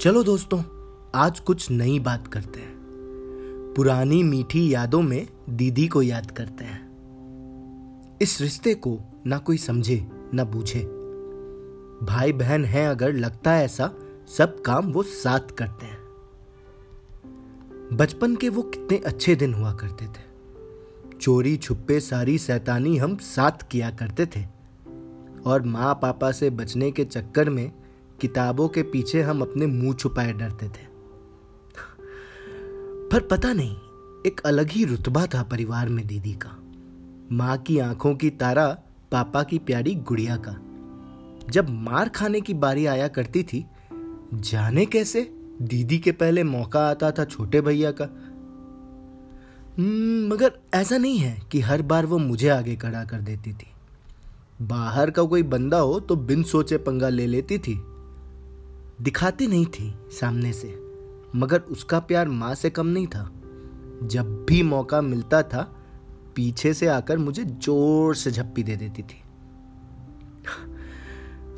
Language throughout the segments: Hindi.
चलो दोस्तों, आज कुछ नई बात करते हैं। पुरानी मीठी यादों में दीदी को याद करते हैं। इस रिश्ते को ना कोई समझे, ना बूझे। भाई बहन हैं अगर लगता है ऐसा, सब काम वो साथ करते हैं। बचपन के वो कितने अच्छे दिन हुआ करते थे। चोरी, छुपे, सारी सैतानी हम साथ किया करते थे। और माँ पापा से बचने के चक्कर में किताबों के पीछे हम अपने मुँह छुपाए डरते थे। पर पता नहीं एक अलग ही रुतबा था परिवार में दीदी का। माँ की आँखों की तारा पापा की प्यारी गुड़िया का। जब मार खाने की बारी आया करती थी जाने कैसे दीदी के पहले मौका आता था छोटे भैया का। हम्म, मगर ऐसा नहीं है कि हर बार वो मुझे आगे खड़ा कर देती थी। बाहर का कोई बंदा हो तो बिन सोचे पंगा ले लेती थी। दिखाती नहीं थी सामने से, मगर उसका प्यार माँ से कम नहीं था। जब भी मौका मिलता था, पीछे से आकर मुझे ज़ोर से झप्पी दे देती थी।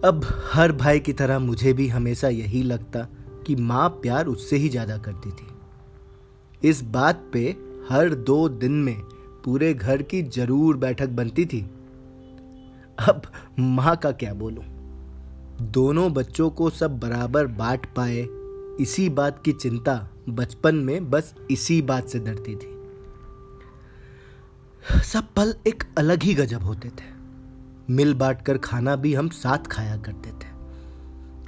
अब हर भाई की तरह मुझे भी हमेशा यही लगता कि माँ प्यार उससे ही ज़्यादा करती थी। इस बात पे हर दो दिन में पूरे घर की ज़रूर बैठक बनती थी। अब माँ का क्या बोलूँ? दोनों बच्चों को सब बराबर बांट पाए। इसी बात की चिंता बचपन में बस इसी बात से डरती थी। सब पल एक अलग ही गजब होते थे। मिल बांट कर खाना भी हम साथ खाया करते थे।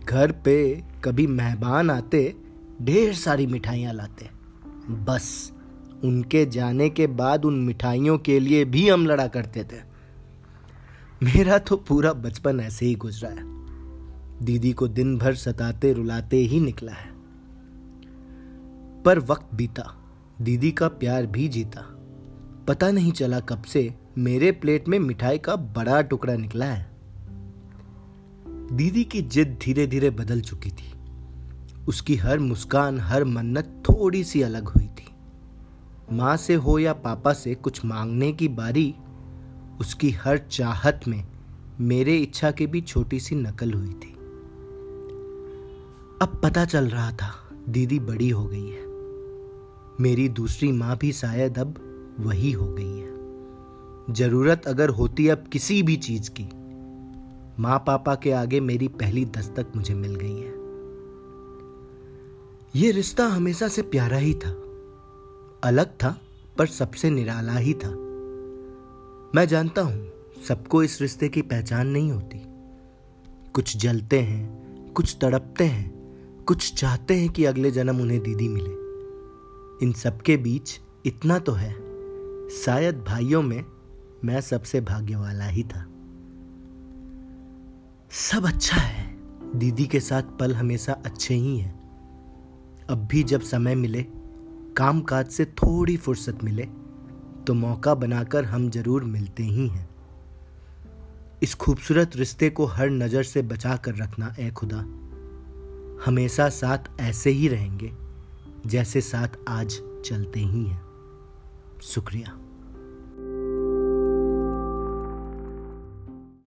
घर पे कभी मेहमान आते, ढेर सारी मिठाइयाँ लाते। बस उनके जाने के बाद उन मिठाइयों के लिए भी हम लड़ा करते थे। मेरा तो पूरा बचपन ऐसे ही गुजरा है। दीदी को दिन भर सताते, रुलाते ही निकला है। पर वक्त बीता, दीदी का प्यार भी जीता। पता नहीं चला कब से मेरे प्लेट में मिठाई का बड़ा टुकड़ा निकला है। दीदी की जिद धीरे धीरे बदल चुकी थी। उसकी हर मुस्कान, हर मन्नत थोड़ी सी अलग हुई थी। माँ से हो या पापा से कुछ मांगने की बारी, उसकी हर चाहत में मेरे इच्छा की भी छोटी सी नकल हुई थी। अब पता चल रहा था, दीदी बड़ी हो गई है। मेरी दूसरी माँ भी शायद अब वही हो गई है। ज़रूरत अगर होती अब किसी भी चीज़ की माँ पापा के आगे मेरी पहली दस्तक मुझे मिल गई है। ये रिश्ता हमेशा से प्यारा ही था। अलग था, पर सबसे निराला ही था। मैं जानता हूँ, सबको इस रिश्ते की पहचान नहीं होती। कुछ जलते हैं, कुछ तड़पते हैं कुछ चाहते हैं कि अगले जन्म उन्हें दीदी मिले। इन सबके बीच इतना तो है। शायद भाइयों में मैं सबसे भाग्य वाला ही था। सब अच्छा है। दीदी के साथ पल हमेशा अच्छे ही हैं। अब भी जब समय मिले काम काज से थोड़ी फुर्सत मिले तो मौका बनाकर हम ज़रूर मिलते ही हैं। इस खूबसूरत रिश्ते को हर नज़र से बचा कर रखना ए खुदा हमेशा साथ ऐसे ही रहेंगे जैसे साथ आज चलते ही हैं। शुक्रिया।